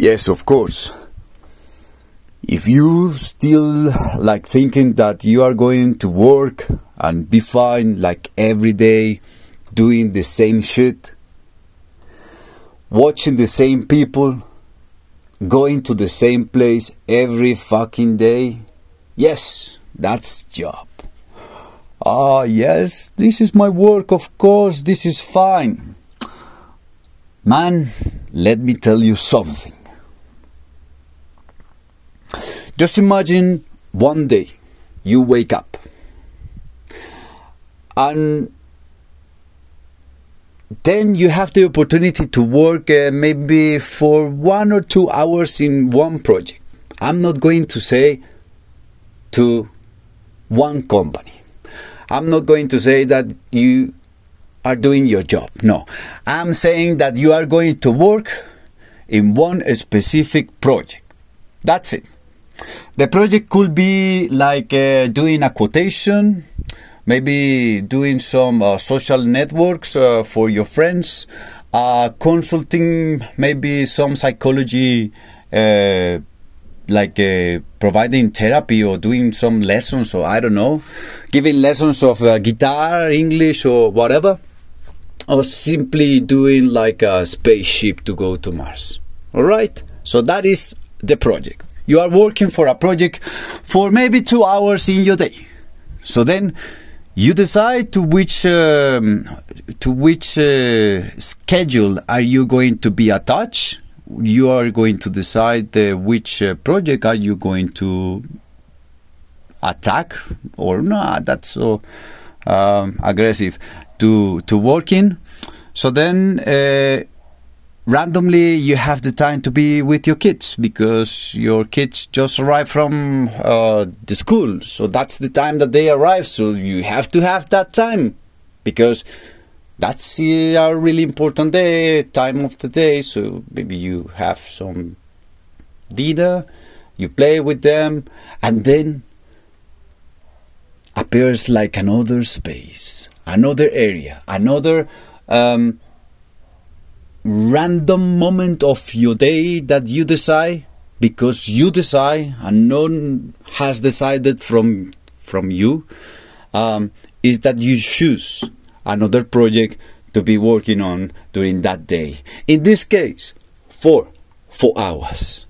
Yes, of course. If you still like thinking that you are going to work and be fine like every day doing the same shit, watching the same people, going to the same place every fucking day, yes, that's job. Ah, yes, this is my work, of course, this is fine. Man, let me tell you something. Just imagine one day you wake up and then you have the opportunity to work uh, maybe for one or two hours in one project. I'm not going to say to one company. I'm not going to say that you are doing your job. No. I'm saying that you are going to work in one specific project. That's it. The project could be like uh, doing a quotation, maybe doing some uh, social networks uh, for your friends, uh, consulting maybe some psychology, uh, like uh, providing therapy or doing some lessons or I don't know, giving lessons of guitar, English or whatever, or simply doing like a spaceship to go to Mars. All right, so that is the project. You are working for a project for maybe two hours in your day. So then you decide to which um, to which uh, schedule are you going to be attached. You are going to decide uh, which uh, project are you going to attack or not. That's so um, aggressive to to work in. So then uh, randomly you have the time to be with your kids because your kids just arrived from uh, the school. So that's the time that they arrive. So you have to have that time because that's a really important day time of the day. So maybe you have some dinner you play with them and then appears like another space another area another um, random moment of your day that you decide because you decide and no one has decided from from you um, is that you choose another project to be working on during that day. In this case for four hours.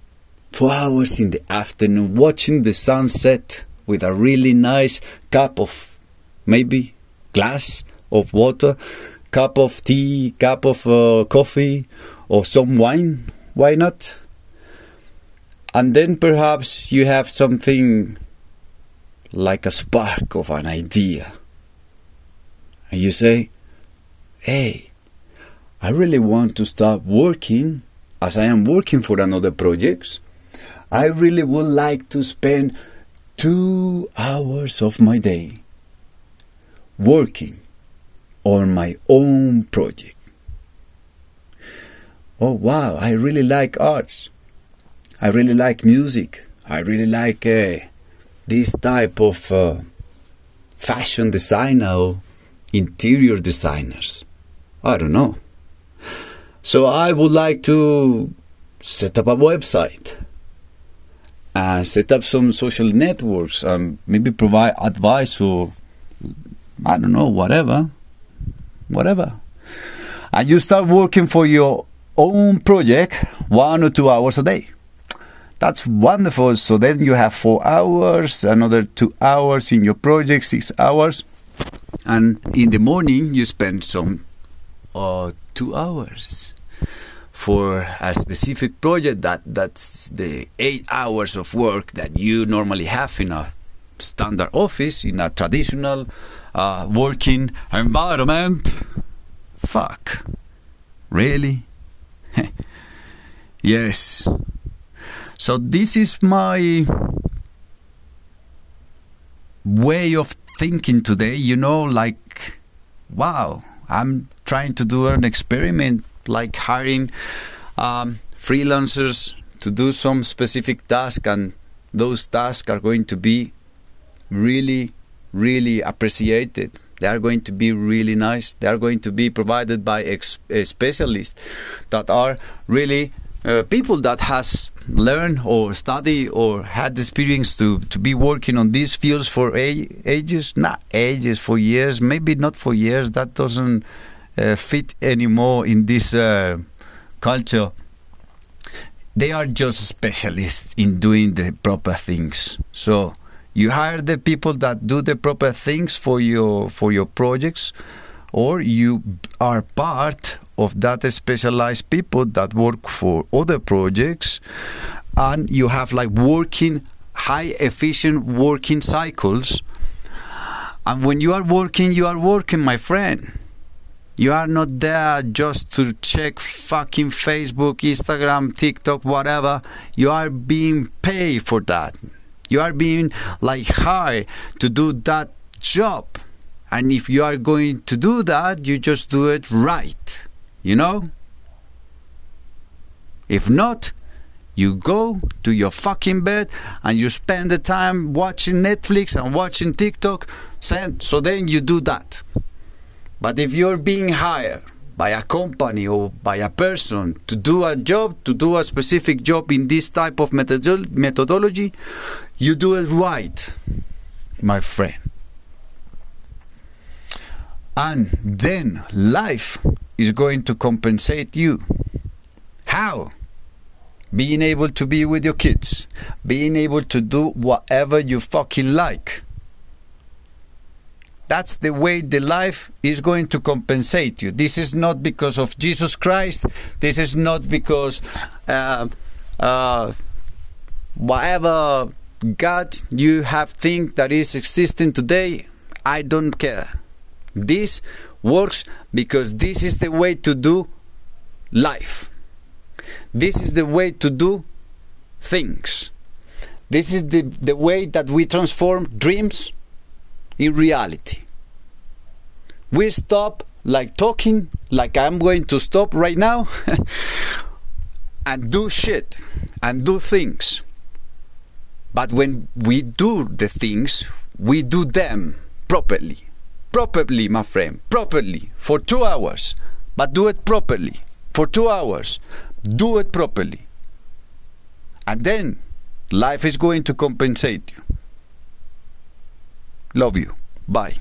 Four hours in the afternoon watching the sunset with a really nice cup of maybe glass of water cup of tea, cup of uh, coffee, or some wine. Why not? And then perhaps you have something like a spark of an idea. And you say, hey, I really want to start working as I am working for another project. I really would like to spend two hours of my day working on my own project. Oh wow, I really like arts. I really like music. I really like uh, this type of uh, fashion designer or interior designers. I don't know. So I would like to set up a website and set up some social networks and maybe provide advice or I don't know, whatever whatever. And you start working for your own project one or two hours a day. That's wonderful. So then you have four hours, another two hours in your project, six hours. And in the morning, you spend some uh, two hours for a specific project that that's the eight hours of work that you normally have in a standard office in a traditional uh, working environment. Fuck. Really? yes. So this is my way of thinking today, you know, like, wow, I'm trying to do an experiment, like hiring um, freelancers to do some specific task, and those tasks are going to be really, really appreciated. They are going to be really nice. They are going to be provided by ex- specialists that are really uh, people that has learned or studied or had experience to, to be working on these fields for a- ages, not ages, for years, maybe not for years. That doesn't uh, fit anymore in this uh, culture. They are just specialists in doing the proper things. So you hire the people that do the proper things for your for your projects, or you are part of that specialized people that work for other projects and you have like working high efficient working cycles. And when you are working you are working my friend. You are not there just to check fucking facebook instagram tiktok whatever. You are being paid for that you are being like hired to do that job and if you are going to do that you just do it right you know? If not, you go to your fucking bed and you spend the time watching Netflix and watching TikTok. So then you do that. But if you're being hired by a company or by a person to do a job, to do a specific job in this type of methodology, you do it right, my friend. And then life is going to compensate you. How? Being able to be with your kids, being able to do whatever you fucking like. That's the way the life is going to compensate you. This is not because of Jesus Christ. This is not because uh, uh, whatever God you have think that is existing today. I don't care. This works because this is the way to do life. This is the way to do things. This is the, the way that we transform dreams in reality. We stop like talking, like I'm going to stop right now, and do shit and do things. But when we do the things, we do them properly properly, my friend, properly for two hours, but do it properly for two hours. Do it properly. And then life is going to compensate you. Love you. Bye.